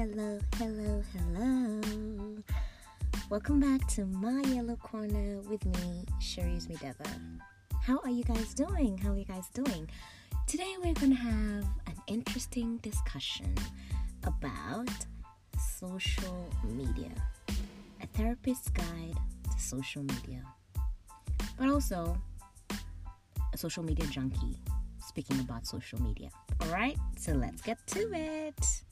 hello, hello, hello. Welcome back to my yellow corner with me, Sharice Mideva. How are you guys doing? How are you guys doing? Today we're going to have an interesting discussion about social media, a therapist's guide to social media, but also a social media junkie speaking about social media. All right, so let's get to it.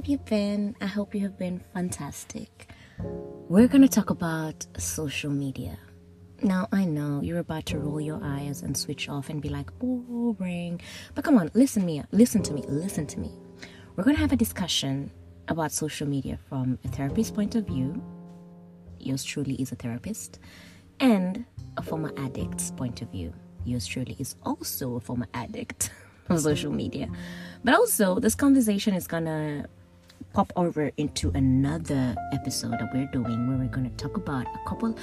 Have you been? I hope you have been fantastic. We're going to talk about social media. Now, I know you're about to roll your eyes and switch off and be like, boring. But come on, listen me, listen to me, listen to me. We're going to have a discussion about social media from a therapist's point of view. Yours truly is a therapist. And a former addict's point of view. Yours truly is also a former addict of social media. But also, this conversation is gonna pop over into another episode that we're doing where we're gonna talk about a couple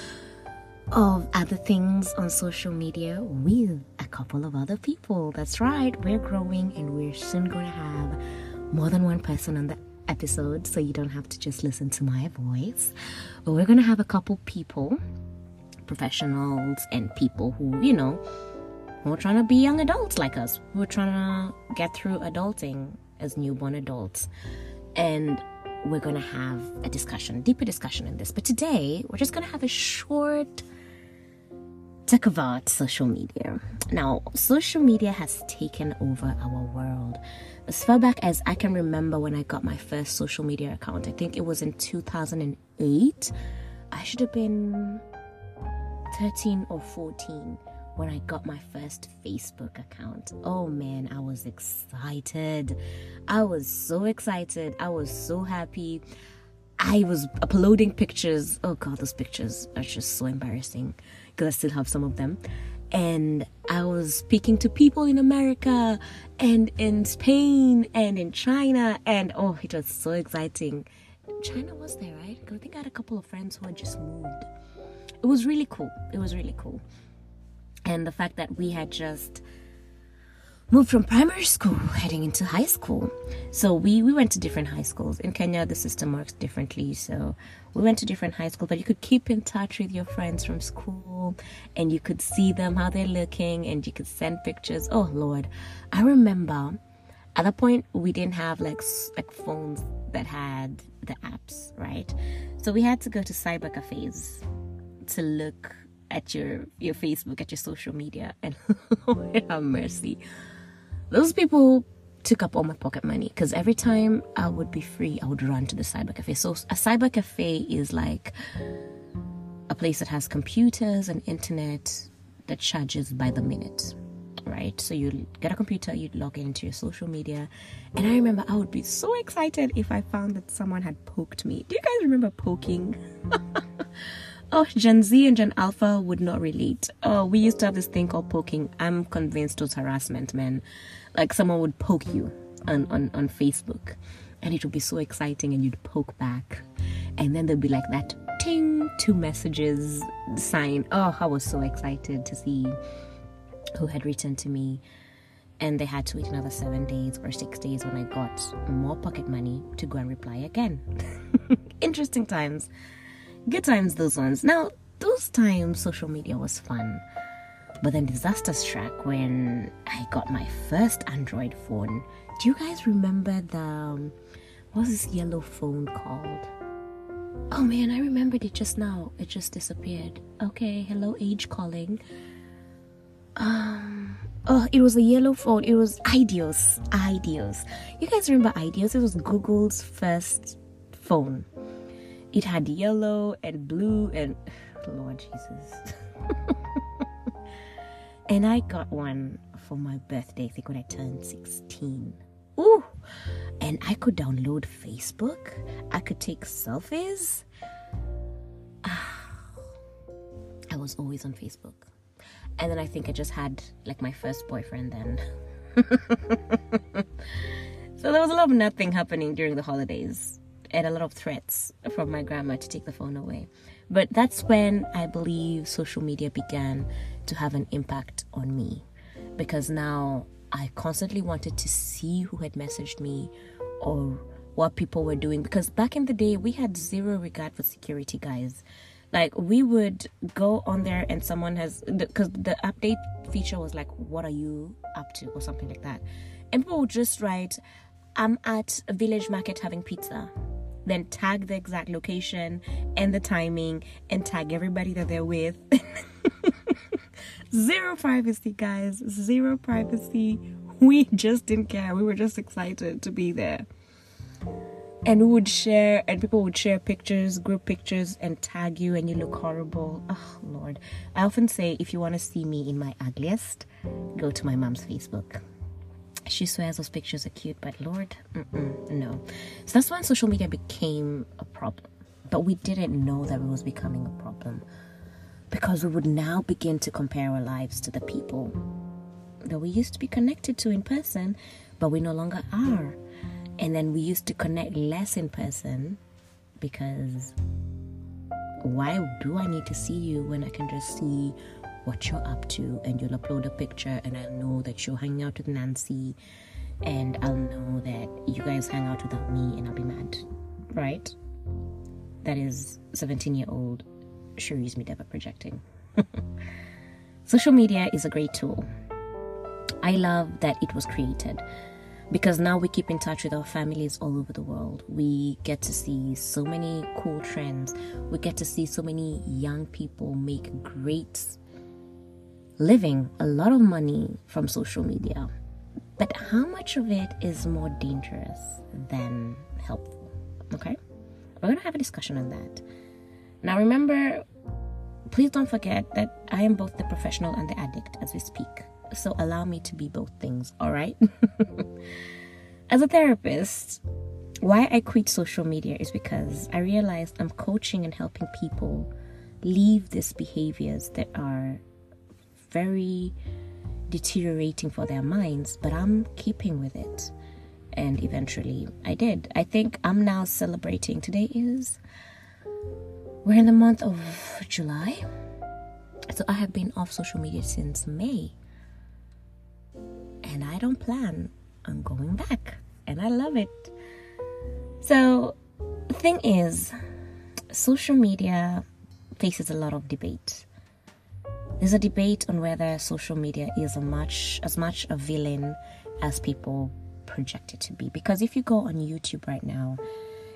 of other things on social media with a couple of other people. That's right, we're growing and we're soon gonna have more than one person on the episode, so you don't have to just listen to my voice. But we're gonna have a couple people, professionals, and people who, you know, who are trying to be young adults like us, who are trying to get through adulting as newborn adults. And we're going to have a discussion, deeper discussion in this. But today, we're just going to have a short talk about social media. Now, social media has taken over our world. As far back as I can remember when I got my first social media account, I think it was in 2008. I should have been 13 or 14 when I got my first Facebook account. Oh man, I was excited. I was so excited. I was so happy. I was uploading pictures. Oh god, those pictures are just so embarrassing because I still have some of them. And I was speaking to people in America and in Spain and in China. And oh, it was so exciting. China was there, right? I think I had a couple of friends who had just moved. It was really cool. It was really cool and the fact that we had just moved from primary school heading into high school. So we we went to different high schools. In kenya the system works differently. So we went to different high schools but you could keep in touch with your friends from school and you could see them how they're looking and you could send pictures. Oh lord. I remember at that point we didn't have like like phones that had the apps right? So we had to go to cyber cafes to look at your your Facebook, at your social media, and have mercy. Those people took up all my pocket money because every time I would be free, I would run to the cyber cafe. So a cyber cafe is like a place that has computers and internet that charges by the minute. Right, so you get a computer, you'd log into your social media, and I remember I would be so excited if I found that someone had poked me. Do you guys remember poking? Oh, Gen Z and Gen Alpha would not relate. Oh, we used to have this thing called poking. I'm convinced it was harassment, man. Like someone would poke you on, on, on Facebook and it would be so exciting and you'd poke back. And then there'd be like that ting, two messages sign. Oh, I was so excited to see who had written to me. And they had to wait another seven days or six days when I got more pocket money to go and reply again. Interesting times good times those ones. Now those times social media was fun but then disaster struck when i got my first android phone. Do you guys remember the um, what's this yellow phone called? Oh man i remembered it just now. It just disappeared. Okay hello age calling. Um oh it was a yellow phone. It was ideos. Ideos. You guys remember ideos? It was google's first phone it had yellow and blue and Lord Jesus. and I got one for my birthday, I think when I turned 16. Ooh! And I could download Facebook. I could take selfies. I was always on Facebook. And then I think I just had like my first boyfriend then. so there was a lot of nothing happening during the holidays and a lot of threats from my grandma to take the phone away. But that's when I believe social media began to have an impact on me. Because now I constantly wanted to see who had messaged me or what people were doing. Because back in the day we had zero regard for security guys. Like we would go on there and someone has because the, the, update feature was like what are you up to? or something like that. And people would just write i'm at a village market having pizza then tag the exact location and the timing and tag everybody that they're with. Zero privacy guys. Zero privacy. We just didn't care. We were just excited to be there. And we would share and people would share pictures group pictures and tag you and you look horrible. Oh lord. I often say if you want to see me in my ugliest go to my mom's facebook she swears those pictures are cute but lord no. So that's when social media became a problem. But we didn't know that it was becoming a problem. Because we would now begin to compare our lives to the people that we used to be connected to in person but we no longer are. And then we used to connect less in person because why do I need to see you when I can just see what you're up to and you'll upload a picture and I'll know that you're hanging out with Nancy and I'll know that you guys hang out without me and I'll be mad, right? That is 17 year old Cherise Mideva projecting. Social media is a great tool. I love that it was created because now we keep in touch with our families all over the world. We get to see so many cool trends. We get to see so many young people make great living, a lot of money from social media. But how much of it is more dangerous than helpful? Okay? We're going to have a discussion on that. Now, remember, please don't forget that I am both the professional and the addict as we speak. So allow me to be both things, all right? As a therapist, why I quit social media is because I realized I'm coaching and helping people leave these behaviors that are very deteriorating for their minds, but I'm keeping with it. And eventually I did. I think I'm now celebrating. Today is, we're in the month of July. So I have been off social media since May and I don't plan on going back. And I love it. So, the thing is, social media faces a lot of debate. There's a debate on whether social media is much as much a villain as people project it to be. Because if you go on YouTube right now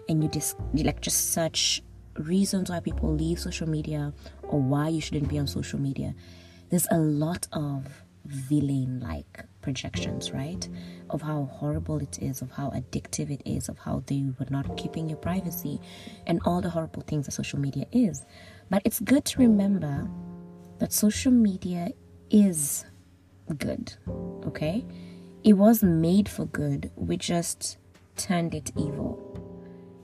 and you just like just search reasons why people leave social media or why you shouldn't be on social media, there's a lot of villain like projections, right? Of how horrible it is, of how addictive it is, of how they were not keeping your privacy, and all the horrible things that social media is. But it's good to remember that social media is good, okay? It was made for good, we just turned it evil.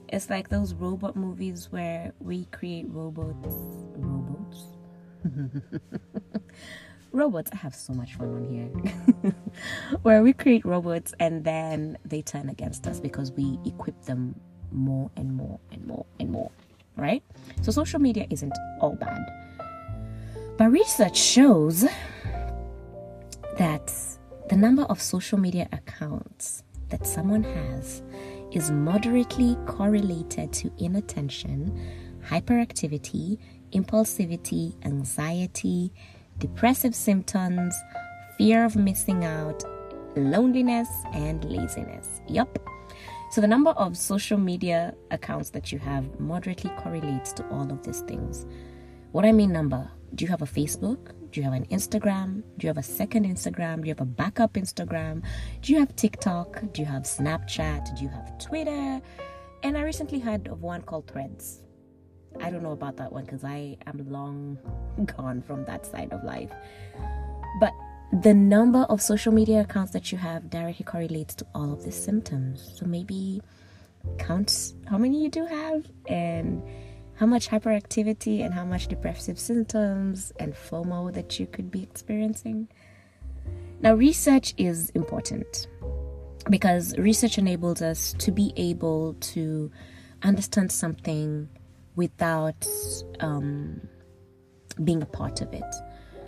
It's like those robot movies where we create robots. Robots? robots. I have so much fun on here. Where we create robots and then they turn against us because we equip them more and more and more and more, right? So social media isn't all bad. But research shows that the number of social media accounts that someone has is moderately correlated to inattention, hyperactivity, impulsivity, anxiety, depressive symptoms, fear of missing out, loneliness, and laziness. Yup. So, the number of social media accounts that you have moderately correlates to all of these things. What I mean, number do you have a Facebook? Do you have an Instagram? Do you have a second Instagram? Do you have a backup Instagram? Do you have TikTok? Do you have Snapchat? Do you have Twitter? And I recently heard of one called Threads. I don't know about that one because I am long gone from that side of life. But the number of social media accounts that you have directly correlates to all of these symptoms. So maybe count how many you do have and how much hyperactivity and how much depressive symptoms and FOMO that you could be experiencing. Now, research is important because research enables us to be able to understand something without um, being a part of it.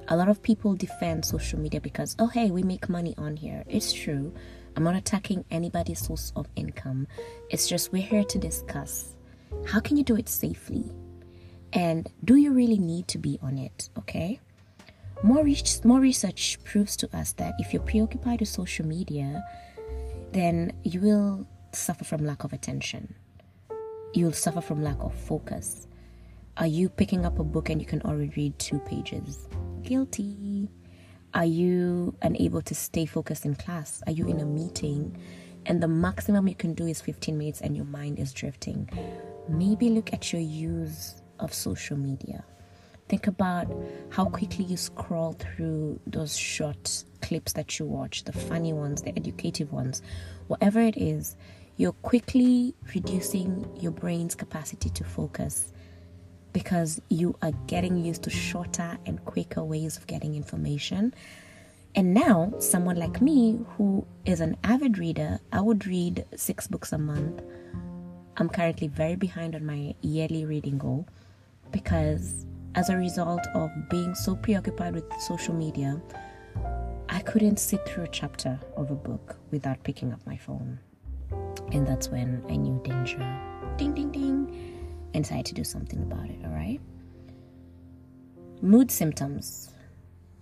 A lot of people defend social media because, oh, hey, we make money on here. It's true. I'm not attacking anybody's source of income. It's just we're here to discuss how can you do it safely? And do you really need to be on it? Okay. More, re- more research proves to us that if you're preoccupied with social media, then you will suffer from lack of attention. You'll suffer from lack of focus. Are you picking up a book and you can already read two pages? Guilty. Are you unable to stay focused in class? Are you in a meeting and the maximum you can do is 15 minutes and your mind is drifting? Maybe look at your use of social media. Think about how quickly you scroll through those short clips that you watch, the funny ones, the educative ones, whatever it is, you're quickly reducing your brain's capacity to focus because you are getting used to shorter and quicker ways of getting information. And now, someone like me who is an avid reader, I would read six books a month. I'm currently very behind on my yearly reading goal because as a result of being so preoccupied with social media, I couldn't sit through a chapter of a book without picking up my phone. And that's when I knew danger. Ding, ding, ding. And decided to do something about it, all right? Mood symptoms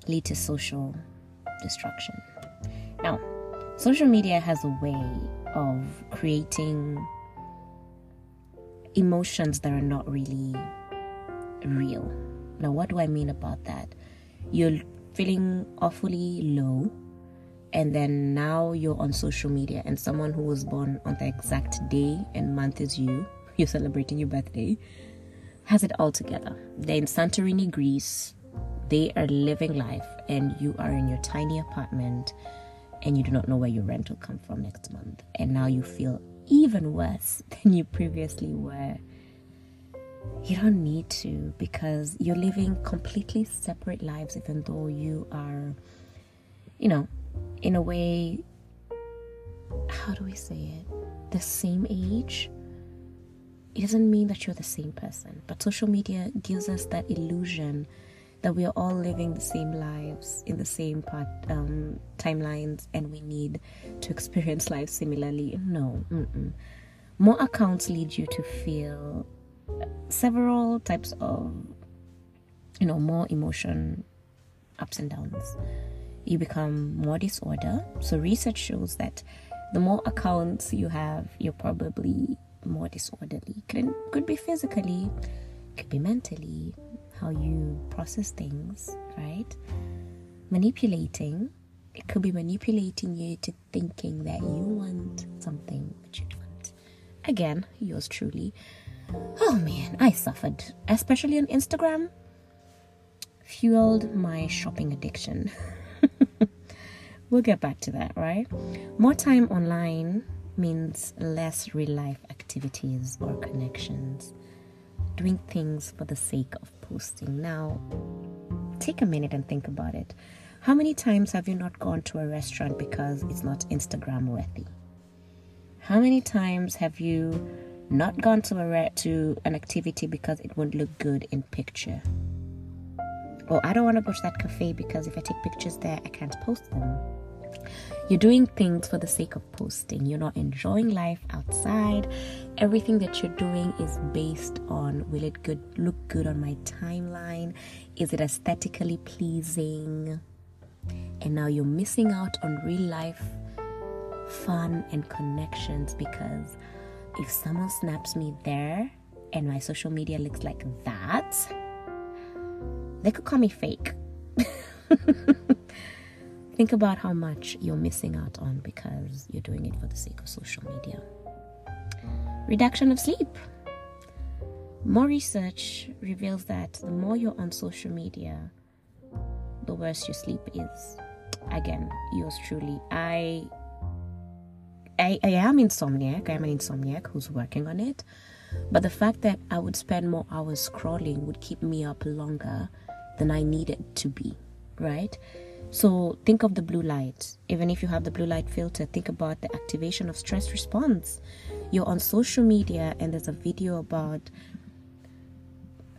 lead to social destruction. Now, social media has a way of creating emotions that are not really real. Now, what do I mean about that? You're feeling awfully low, and then now you're on social media, and someone who was born on the exact day and month as you, you're celebrating your birthday, has it all together. They're in Santorini, Greece. They are living life, and you are in your tiny apartment, and you do not know where your rent will come from next month. And now you feel even worse than you previously were you don't need to because you're living completely separate lives, even though you are, you know, in a way, how do we say it? The same age. It doesn't mean that you're the same person, but social media gives us that illusion that we are all living the same lives in the same part, um, timelines and we need to experience life similarly. No, mm-mm. more accounts lead you to feel several types of you know more emotion ups and downs you become more disorder so research shows that the more accounts you have you're probably more disorderly could could be physically could be mentally how you process things right manipulating it could be manipulating you to thinking that you want something but you don't again yours truly Oh man, I suffered, especially on Instagram. Fueled my shopping addiction. we'll get back to that, right? More time online means less real life activities or connections. Doing things for the sake of posting. Now, take a minute and think about it. How many times have you not gone to a restaurant because it's not Instagram worthy? How many times have you not gone to a to an activity because it won't look good in picture. Or I don't want to go to that cafe because if I take pictures there, I can't post them. You're doing things for the sake of posting. You're not enjoying life outside. Everything that you're doing is based on will it good look good on my timeline? Is it aesthetically pleasing? And now you're missing out on real life fun and connections because if someone snaps me there and my social media looks like that, they could call me fake. Think about how much you're missing out on because you're doing it for the sake of social media. Reduction of sleep. More research reveals that the more you're on social media, the worse your sleep is. Again, yours truly. I I, I am insomniac. I am an insomniac who's working on it. But the fact that I would spend more hours scrolling would keep me up longer than I needed to be, right? So think of the blue light. Even if you have the blue light filter, think about the activation of stress response. You're on social media and there's a video about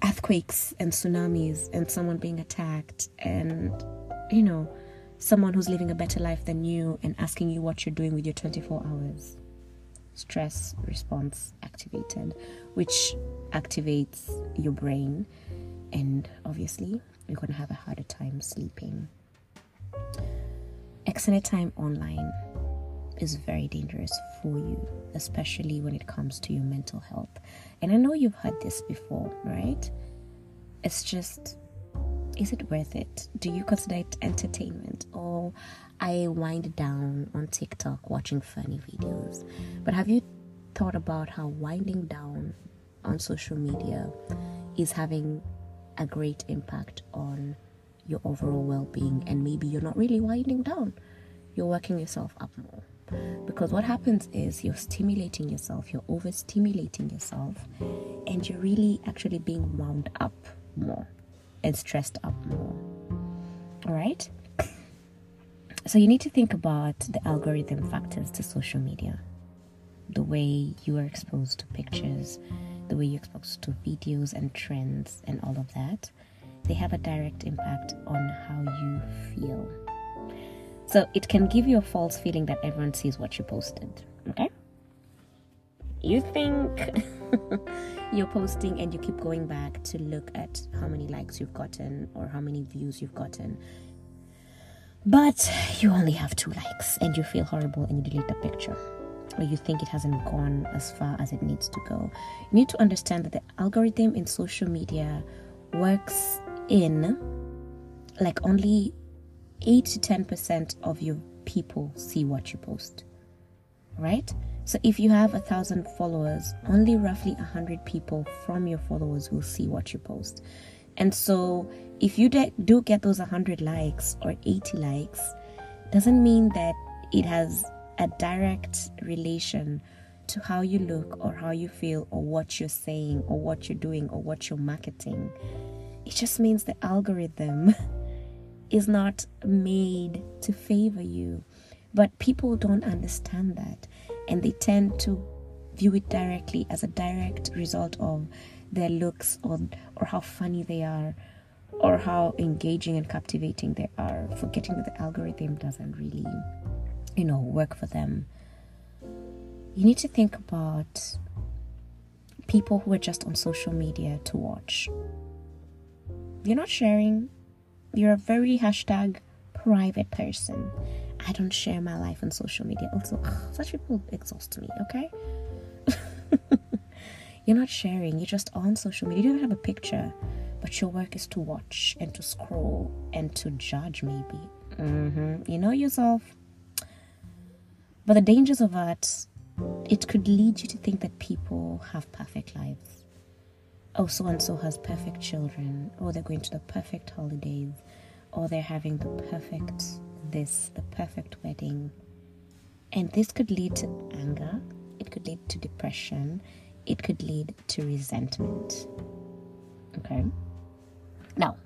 earthquakes and tsunamis and someone being attacked and you know someone who's living a better life than you and asking you what you're doing with your 24 hours stress response activated which activates your brain and obviously you're going to have a harder time sleeping excellent time online is very dangerous for you, especially when it comes to your mental health. And I know you've heard this before, right? It's just, is it worth it? Do you consider it entertainment? Or I wind down on TikTok watching funny videos. But have you thought about how winding down on social media is having a great impact on your overall well being? And maybe you're not really winding down, you're working yourself up more. Because what happens is you're stimulating yourself, you're overstimulating yourself, and you're really actually being wound up more and stressed up more. All right? So you need to think about the algorithm factors to social media. The way you are exposed to pictures, the way you're exposed to videos and trends and all of that, they have a direct impact on how you feel. So it can give you a false feeling that everyone sees what you posted. Okay? You think you're posting and you keep going back to look at how many likes you've gotten or how many views you've gotten. But you only have two likes and you feel horrible and you delete the picture. Or you think it hasn't gone as far as it needs to go. You need to understand that the algorithm in social media works in like only 8 to 10% of your people see what you post. Right? So if you have a thousand followers, only roughly a hundred people from your followers will see what you post. And so if you de- do get those 100 likes or 80 likes, doesn't mean that it has a direct relation to how you look or how you feel or what you're saying or what you're doing or what you're marketing. It just means the algorithm is not made to favor you. But people don't understand that and they tend to view it directly as a direct result of their looks or, or how funny they are or how engaging and captivating they are, forgetting that the algorithm doesn't really, you know, work for them. You need to think about people who are just on social media to watch. You're not sharing you're a very hashtag private person. I don't share my life on social media. Also, such people exhaust me, okay? you're not sharing, you're just on social media. You don't have a picture, but your work is to watch and to scroll and to judge, maybe. Mm-hmm. You know yourself. But the dangers of that, it could lead you to think that people have perfect lives oh, so and so has perfect children, or they're going to the perfect holidays, or they're having the perfect this, the perfect wedding. And this could lead to anger, it could lead to depression, it could lead to resentment. Okay? Now,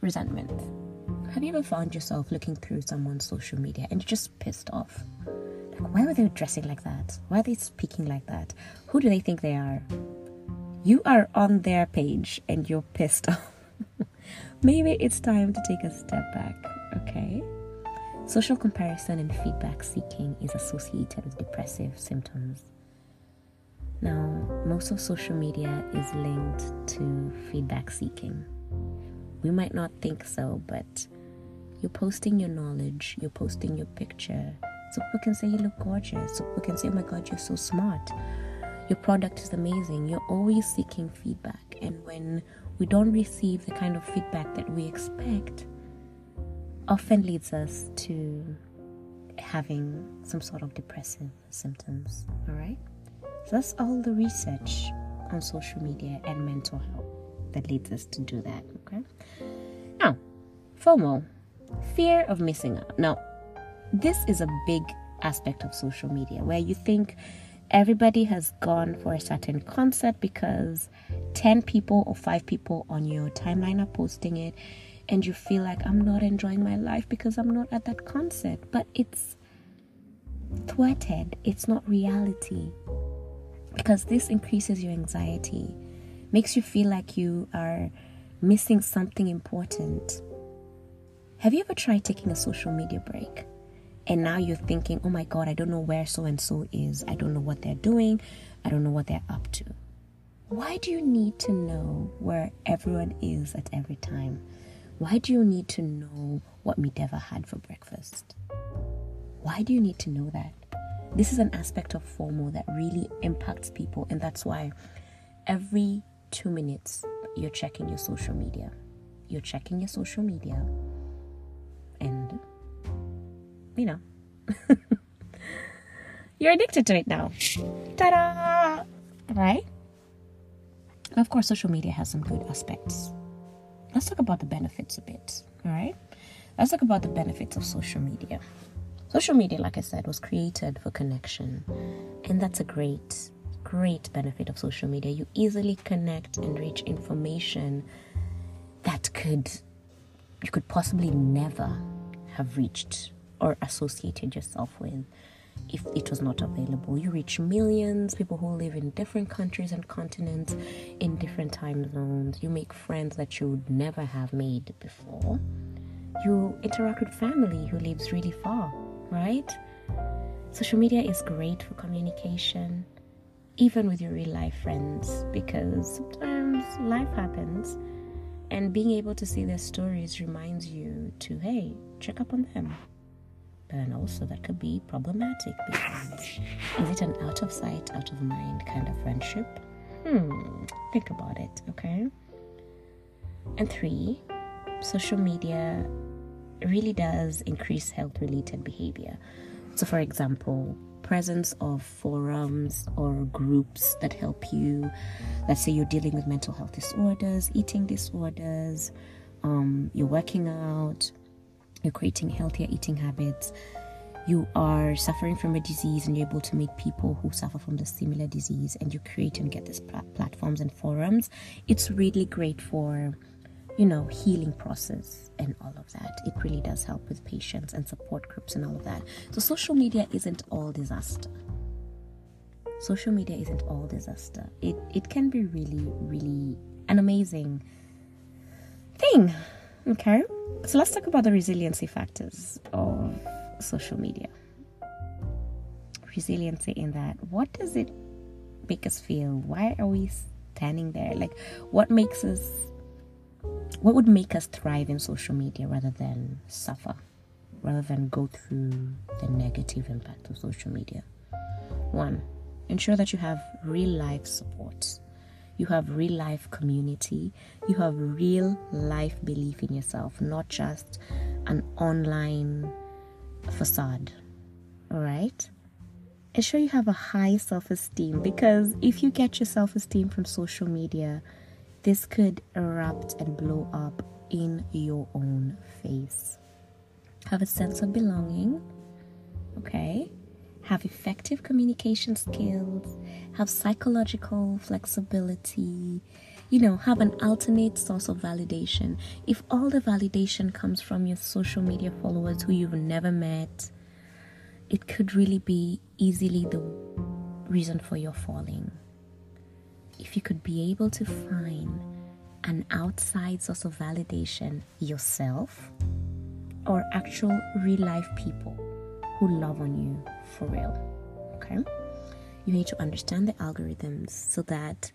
resentment. Have you ever found yourself looking through someone's social media and you're just pissed off? Like, why were they dressing like that? Why are they speaking like that? Who do they think they are? You are on their page and you're pissed off, maybe it's time to take a step back, okay? Social comparison and feedback seeking is associated with depressive symptoms. Now, most of social media is linked to feedback seeking. We might not think so, but you're posting your knowledge, you're posting your picture, so people can say you look gorgeous, so people can say, oh my god, you're so smart your product is amazing. You're always seeking feedback. And when we don't receive the kind of feedback that we expect, often leads us to having some sort of depressive symptoms. All right? So that's all the research on social media and mental health that leads us to do that. Okay? Now, FOMO, fear of missing out. Now, this is a big aspect of social media where you think everybody has gone for a certain concert because 10 people or 5 people on your timeline are posting it and you feel like I'm not enjoying my life because I'm not at that concert but it's thwarted it's not reality because this increases your anxiety makes you feel like you are missing something important. Have you ever tried taking a social media break? And now you're thinking, oh my God, I don't know where so and so is. I don't know what they're doing. I don't know what they're up to. Why do you need to know where everyone is at every time? Why do you need to know what Mideva had for breakfast? Why do you need to know that? This is an aspect of FOMO that really impacts people, and that's why every two minutes you're checking your social media. You're checking your social media, you know, you're addicted to it now. Ta da! Right? Of course, social media has some good aspects. Let's talk about the benefits a bit, all right? Let's talk about the benefits of social media. Social media, like I said, was created for connection, and that's a great, great benefit of social media. You easily connect and reach information that could you could possibly never have reached or associated yourself with if it was not available. You reach millions, people who live in different countries and continents, in different time zones. You make friends that you would never have made before. You interact with family who lives really far, right? Social media is great for communication, even with your real life friends, because sometimes life happens. And being able to see their stories reminds you to, hey, check up on them and also that could be problematic because is it an out of sight, out of mind kind of friendship? Hmm, think about it, okay? And three, social media really does increase health related behavior. So, for example, presence of forums or groups that help you. Let's say you're dealing with mental health disorders, eating disorders, um, you're working out, you're creating healthier eating habits, you are suffering from a disease and you're able to meet people who suffer from the similar disease and you create and get these platforms and forums, it's really great for you know healing process and all of that. It really does help with patients and support groups and all of that. So social media isn't all disaster. Social media isn't all disaster. It it can be really really an amazing thing. Okay, so let's talk about the resiliency factors of social media. Resiliency in that, what does it make us feel? Why are we standing there? Like, what makes us, what would make us thrive in social media rather than suffer, rather than go through the negative impact of social media? One, ensure that you have real life support you have real life community, you have real life belief in yourself, not just an online facade. All right? Ensure you have a high self esteem because if you get your self esteem from social media, this could erupt and blow up in your own face. Have a sense of belonging, okay? Have effective communication skills, have psychological flexibility, you know, have an alternate source of validation. If all the validation comes from your social media followers who you've never met, it could really be easily the reason for your falling. If you could be able to find an outside source of validation yourself or actual real life people who love on you for real. Okay? You need to understand the algorithms so that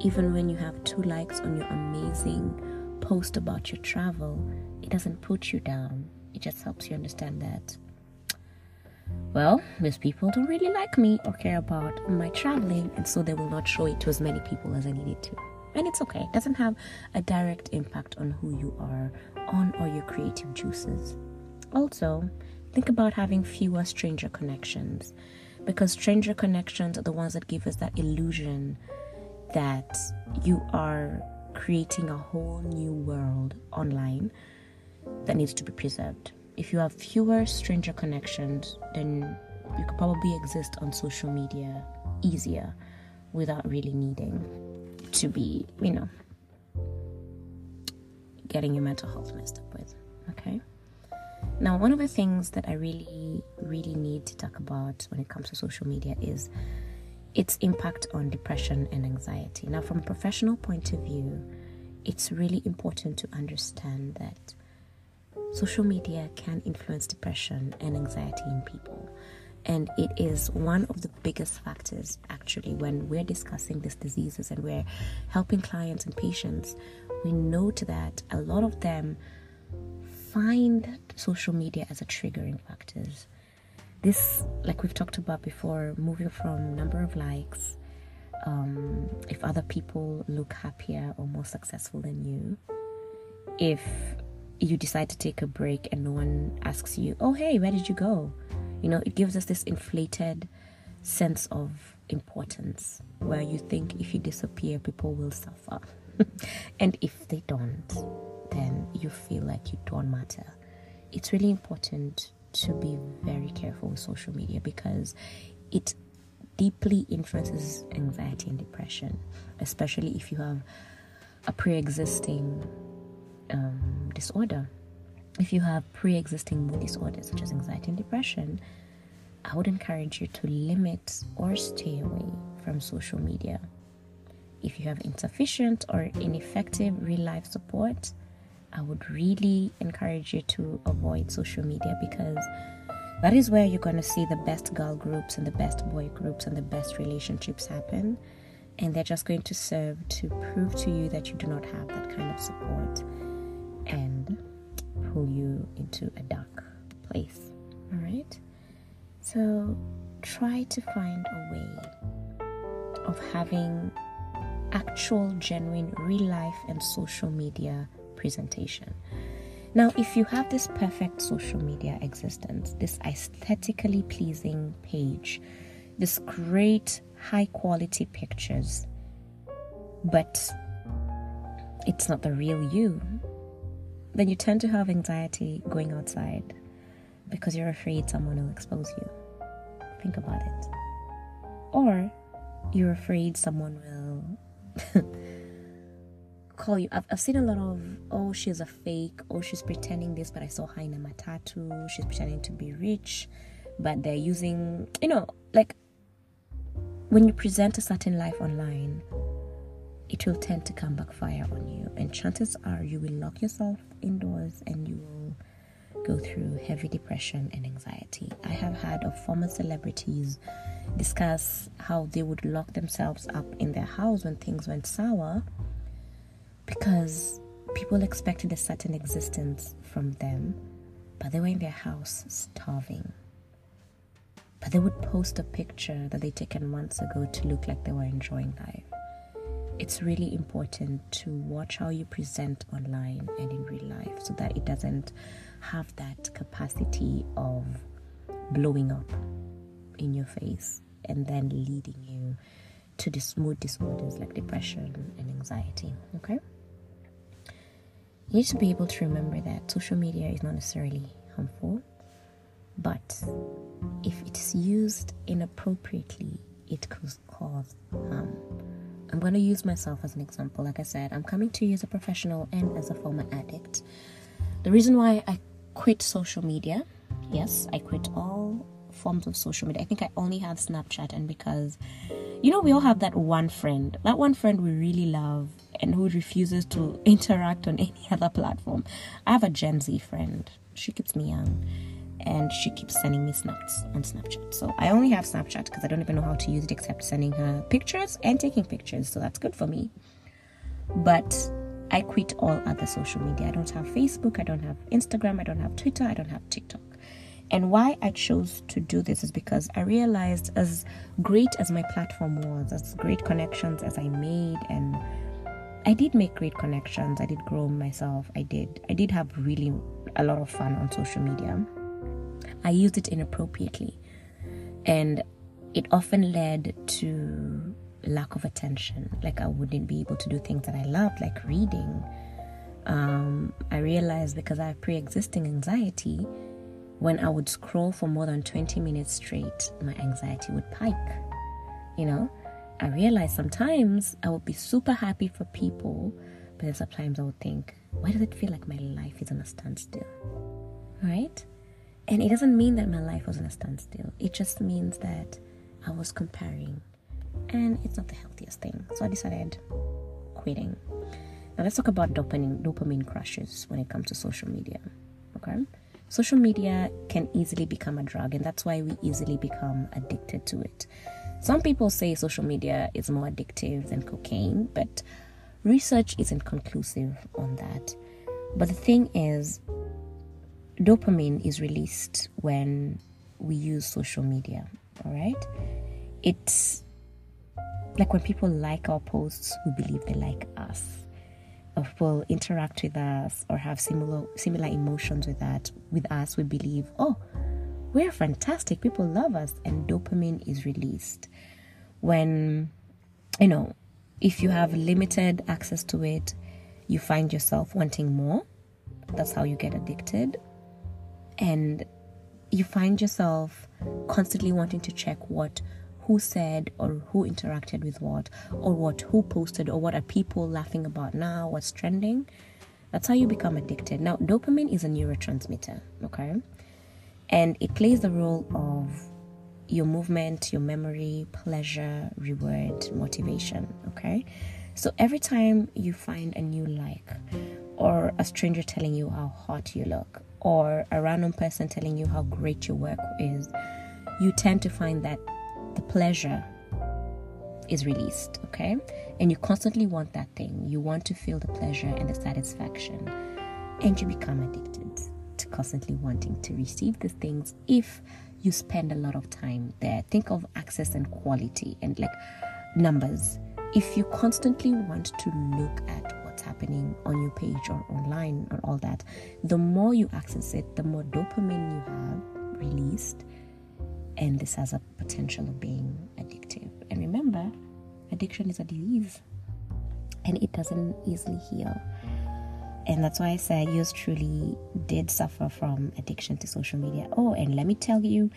even when you have two likes on your amazing post about your travel, it doesn't put you down. It just helps you understand that, well, these people don't really like me or care about my traveling, and so they will not show it to as many people as I need it to. And it's okay, it doesn't have a direct impact on who you are, on or your creative juices. Also, think about having fewer stranger connections because stranger connections are the ones that give us that illusion that you are creating a whole new world online that needs to be preserved. If you have fewer stranger connections, then you could probably exist on social media easier without really needing to be, you know, getting your mental health messed up with. Okay? Now, one of the things that I really, really need to talk about when it comes to social media is its impact on depression and anxiety. Now, from a professional point of view, it's really important to understand that social media can influence depression and anxiety in people. And it is one of the biggest factors, actually, when we're discussing these diseases and we're helping clients and patients. We note that a lot of them find social media as a triggering factors. This, like we've talked about before, moving from number of likes, um, if other people look happier or more successful than you, if you decide to take a break and no one asks you, oh, hey, where did you go? You know, it gives us this inflated sense of importance where you think if you disappear, people will suffer. and if they don't, then you feel like you don't matter. It's really important to be very careful with social media because it deeply influences anxiety and depression, especially if you have a pre existing um, disorder. If you have pre existing mood disorders such as anxiety and depression, I would encourage you to limit or stay away from social media. If you have insufficient or ineffective real life support, I would really encourage you to avoid social media because that is where you're going to see the best girl groups and the best boy groups and the best relationships happen. And they're just going to serve to prove to you that you do not have that kind of support and pull you into a dark place. All right? So try to find a way of having actual, genuine, real life, and social media presentation. Now, if you have this perfect social media existence, this aesthetically pleasing page, this great high quality pictures, but it's not the real you, then you tend to have anxiety going outside because you're afraid someone will expose you. Think about it. Or you're afraid someone will call you. I've, I've seen a lot of, oh, she's a fake, oh, she's pretending this, but I saw her in a matatu, she's pretending to be rich, but they're using, you know, like when you present a certain life online, it will tend to come backfire on you. And chances are you will lock yourself indoors and you will go through heavy depression and anxiety. I have had of former celebrities discuss how they would lock themselves up in their house when things went sour because people expected a certain existence from them, but they were in their house starving. But they would post a picture that they'd taken months ago to look like they were enjoying life it's really important to watch how you present online and in real life so that it doesn't have that capacity of blowing up in your face and then leading you to these mood disorders like depression and anxiety. Okay? You need to be able to remember that social media is not necessarily harmful, but if it is used inappropriately, it could cause harm. I'm going to use myself as an example. Like I said, I'm coming to you as a professional and as a former addict. The reason why I quit social media, yes, I quit all forms of social media. I think I only have Snapchat, and because, you know, we all have that one friend, that one friend we really love and who refuses to interact on any other platform. I have a Gen Z friend, she keeps me young and she keeps sending me snaps on Snapchat. So I only have Snapchat because I don't even know how to use it except sending her pictures and taking pictures. So that's good for me. But I quit all other social media. I don't have Facebook, I don't have Instagram, I don't have Twitter, I don't have TikTok. And why I chose to do this is because I realized as great as my platform was, as great connections as I made and I did make great connections. I did grow myself. I did I did have really a lot of fun on social media. I used it inappropriately. And it often led to lack of attention. Like I wouldn't be able to do things that I loved, like reading. Um, I realized because I have pre existing anxiety, when I would scroll for more than 20 minutes straight, my anxiety would pike. You know, I realized sometimes I would be super happy for people, but then sometimes I would think, why does it feel like my life is on a standstill? Right? And it doesn't mean that my life was on a standstill. It just means that I was comparing and it's not the healthiest thing. So I decided quitting. Now let's talk about dopamine dopamine crushes when it comes to social media. Okay? Social media can easily become a drug, and that's why we easily become addicted to it. Some people say social media is more addictive than cocaine, but research isn't conclusive on that. But the thing is, dopamine is released when we use social media, all right? It's like when people like our posts, we believe they like us. Or people interact with us or have similar similar emotions with that with us, we believe, oh, we're fantastic. People love us, and dopamine is released when you know if you have limited access to it, you find yourself wanting more. That's how you get addicted. And you find yourself constantly wanting to check what who said or who interacted with what or what who posted or what are people laughing about now what's trending that's how you become addicted now dopamine is a neurotransmitter okay and it plays the role of your movement your memory pleasure reward motivation okay so every time you find a new like or a stranger telling you how hot you look or a random person telling you how great your work is you tend to find that the pleasure is released, okay? And you constantly want that thing. You want to feel the pleasure and the satisfaction. And you become addicted constantly wanting to receive these things if you spend a lot of time there. Think of access and quality and like numbers. If you constantly want to look at what's happening on your page or online or all that, the more you access it, the more dopamine you have released and this has a potential of being addictive. And remember, addiction is a disease and it doesn't easily heal. And that's why I say yours truly did suffer from addiction to social media. Oh, and let me tell you,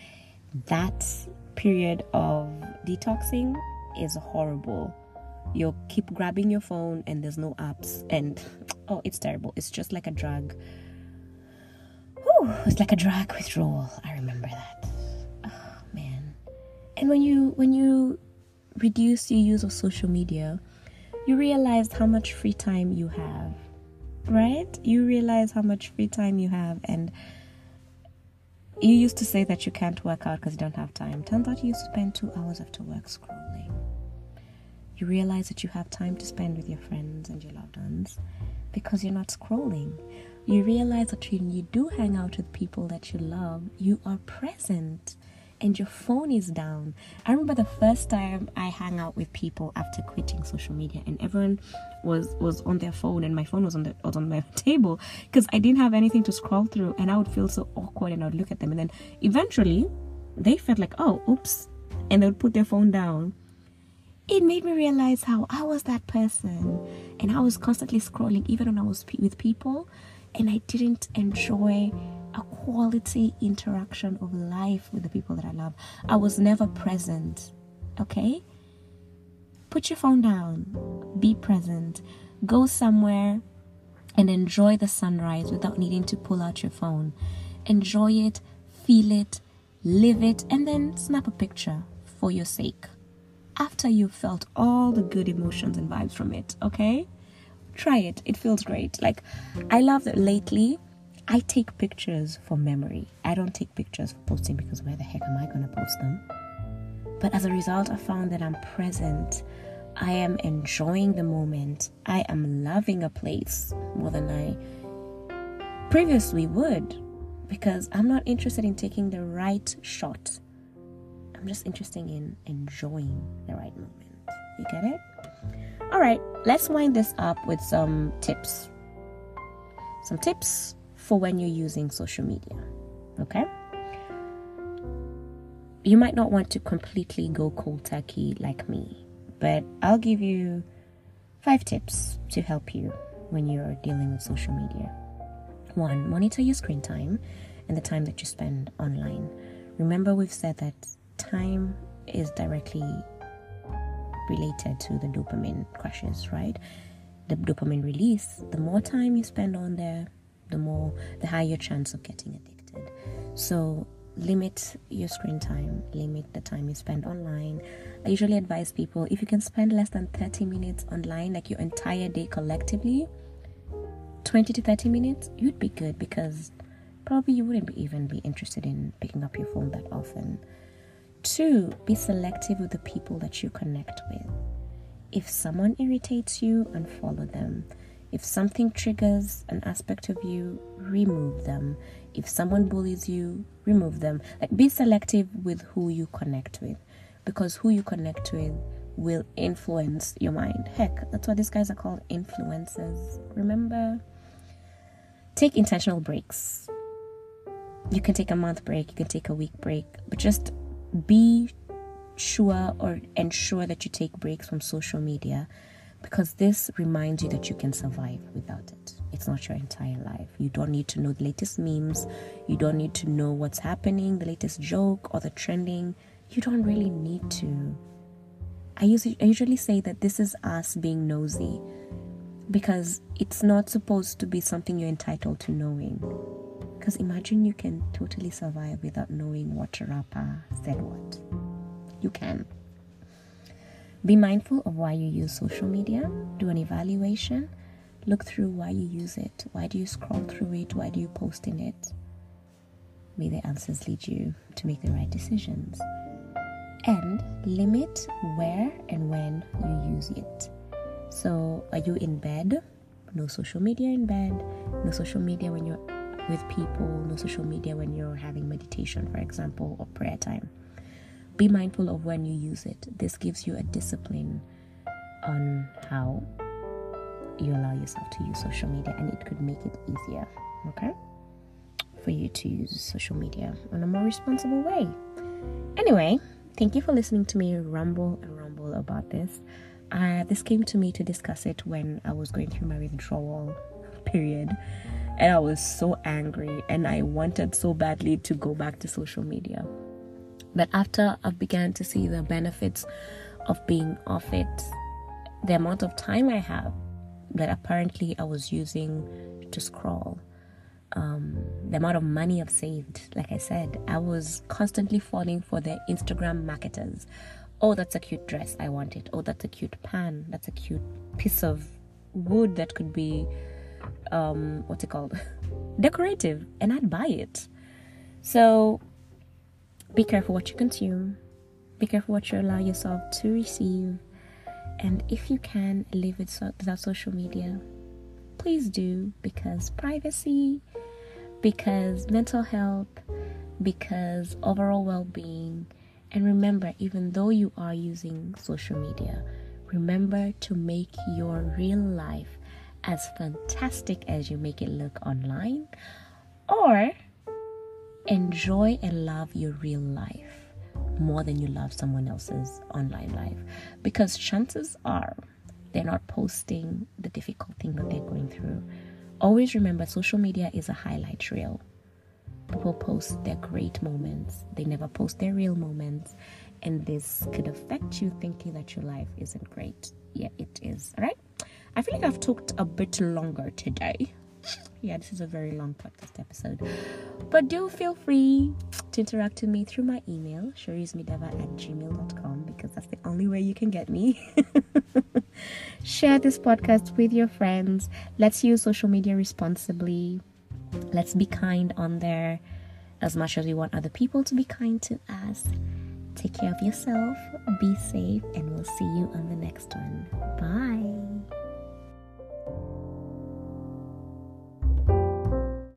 that period of detoxing is horrible. You'll keep grabbing your phone and there's no apps, and oh, it's terrible. It's just like a drug. Whew, it's like a drug withdrawal. I remember that Oh man. and when you when you reduce your use of social media you realize how much free time you have right? You realize how much free time you have and you used to say that you can't work out because you don't have time. Turns out you spend two hours after work scrolling. You realize that you have time to spend with your friends and your loved ones because you're not scrolling. You realize that when you do hang out with people that you love you are present and your phone is down. I remember the first time I hung out with people after quitting social media and everyone was was on their phone and my phone was on the was on my table because I didn't have anything to scroll through and I would feel so awkward and I would look at them and then eventually they felt like, "Oh, oops." And they would put their phone down. It made me realize how I was that person and I was constantly scrolling even when I was with people and I didn't enjoy a quality interaction of life with the people that I love. I was never present. Okay? Put your phone down, be present, go somewhere and enjoy the sunrise without needing to pull out your phone. Enjoy it, feel it, live it, and then snap a picture for your sake after you've felt all the good emotions and vibes from it, okay? Try it, it feels great. Like, I love that lately I take pictures for memory. I don't take pictures for posting because where the heck am I going to post them? But as a result, I found that I'm present. I am enjoying the moment. I am loving a place more than I previously would because I'm not interested in taking the right shot. I'm just interested in enjoying the right moment. You get it? All right, let's wind this up with some tips. Some tips for when you're using social media. Okay? You might not want to completely go cold turkey like me, but I'll give you five tips to help you when you're dealing with social media. One, monitor your screen time and the time that you spend online. Remember, we've said that time is directly related to the dopamine crashes, right? The dopamine release, the more time you spend on there, the more the higher chance of getting addicted. So limit your screen time, limit the time you spend online. I usually advise people if you can spend less than 30 minutes online, like your entire day collectively, 20 to 30 minutes, you'd be good because probably you wouldn't even be interested in picking up your phone that often. Two, be selective with the people that you connect with. If someone irritates you, unfollow them. If something triggers an aspect of you, remove them. If someone bullies you, remove them. Like be selective with who you connect with because who you connect with will influence your mind. Heck, that's what these guys are called influencers. Remember? Take intentional breaks. You can take a month break, you can take a week break, but just be sure or ensure that you take breaks from social media because this reminds you that you can survive without it. It's not your entire life. You don't need to know the latest memes, you don't need to know what's happening, the latest joke or the trending. You don't really need to. I usually, say that this is us being nosy because it's not supposed to be something you're entitled to knowing. Because imagine you can totally survive without knowing what rapper said what. You can. Be mindful of why you use social media. Do an evaluation. Look through why you use it. Why do you scroll through it? Why do you post in it? May the answers lead you to make the right decisions. And limit where and when you use it. So, are you in bed? No social media in bed. No social media when you're with people. No social media when you're having meditation, for example, or prayer time be mindful of when you use it. This gives you a discipline on how you allow yourself to use social media and it could make it easier, okay? For you to use social media in a more responsible way. Anyway, thank you for listening to me rumble and rumble about this. Uh, this came to me to discuss it when I was going through my withdrawal period and I was so angry and I wanted so badly to go back to social media. But after I began to see the benefits of being off it, the amount of time I have that apparently I was using to scroll, um, the amount of money I've saved, like I said, I was constantly falling for the Instagram marketers. Oh, that's a cute dress, I want it. Oh, that's a cute pan, that's a cute piece of wood that could be, um, what's it called? Decorative, and I'd buy it. So be careful what you consume, be careful what you allow yourself to receive, and if you can live without social media, please do because privacy, because mental health, because overall well being. And remember, even though you are using social media, remember to make your real life as fantastic as you make it look online. Or enjoy and love your real life more than you love someone else's online life because chances are they're not posting the difficult thing that they're going through. Always remember social media is a highlight reel. People post their great moments, they never post their real moments, and this could affect you thinking that your life isn't great. Yeah, it is. All right. I feel like I've talked a bit longer today yeah, this is a very long podcast episode. But do feel free to interact with me through my email, sherry'smideva at gmail.com, because that's the only way you can get me. Share this podcast with your friends. Let's use social media responsibly. Let's be kind on there as much as we want other people to be kind to us. Take care of yourself, be safe, and we'll see you on the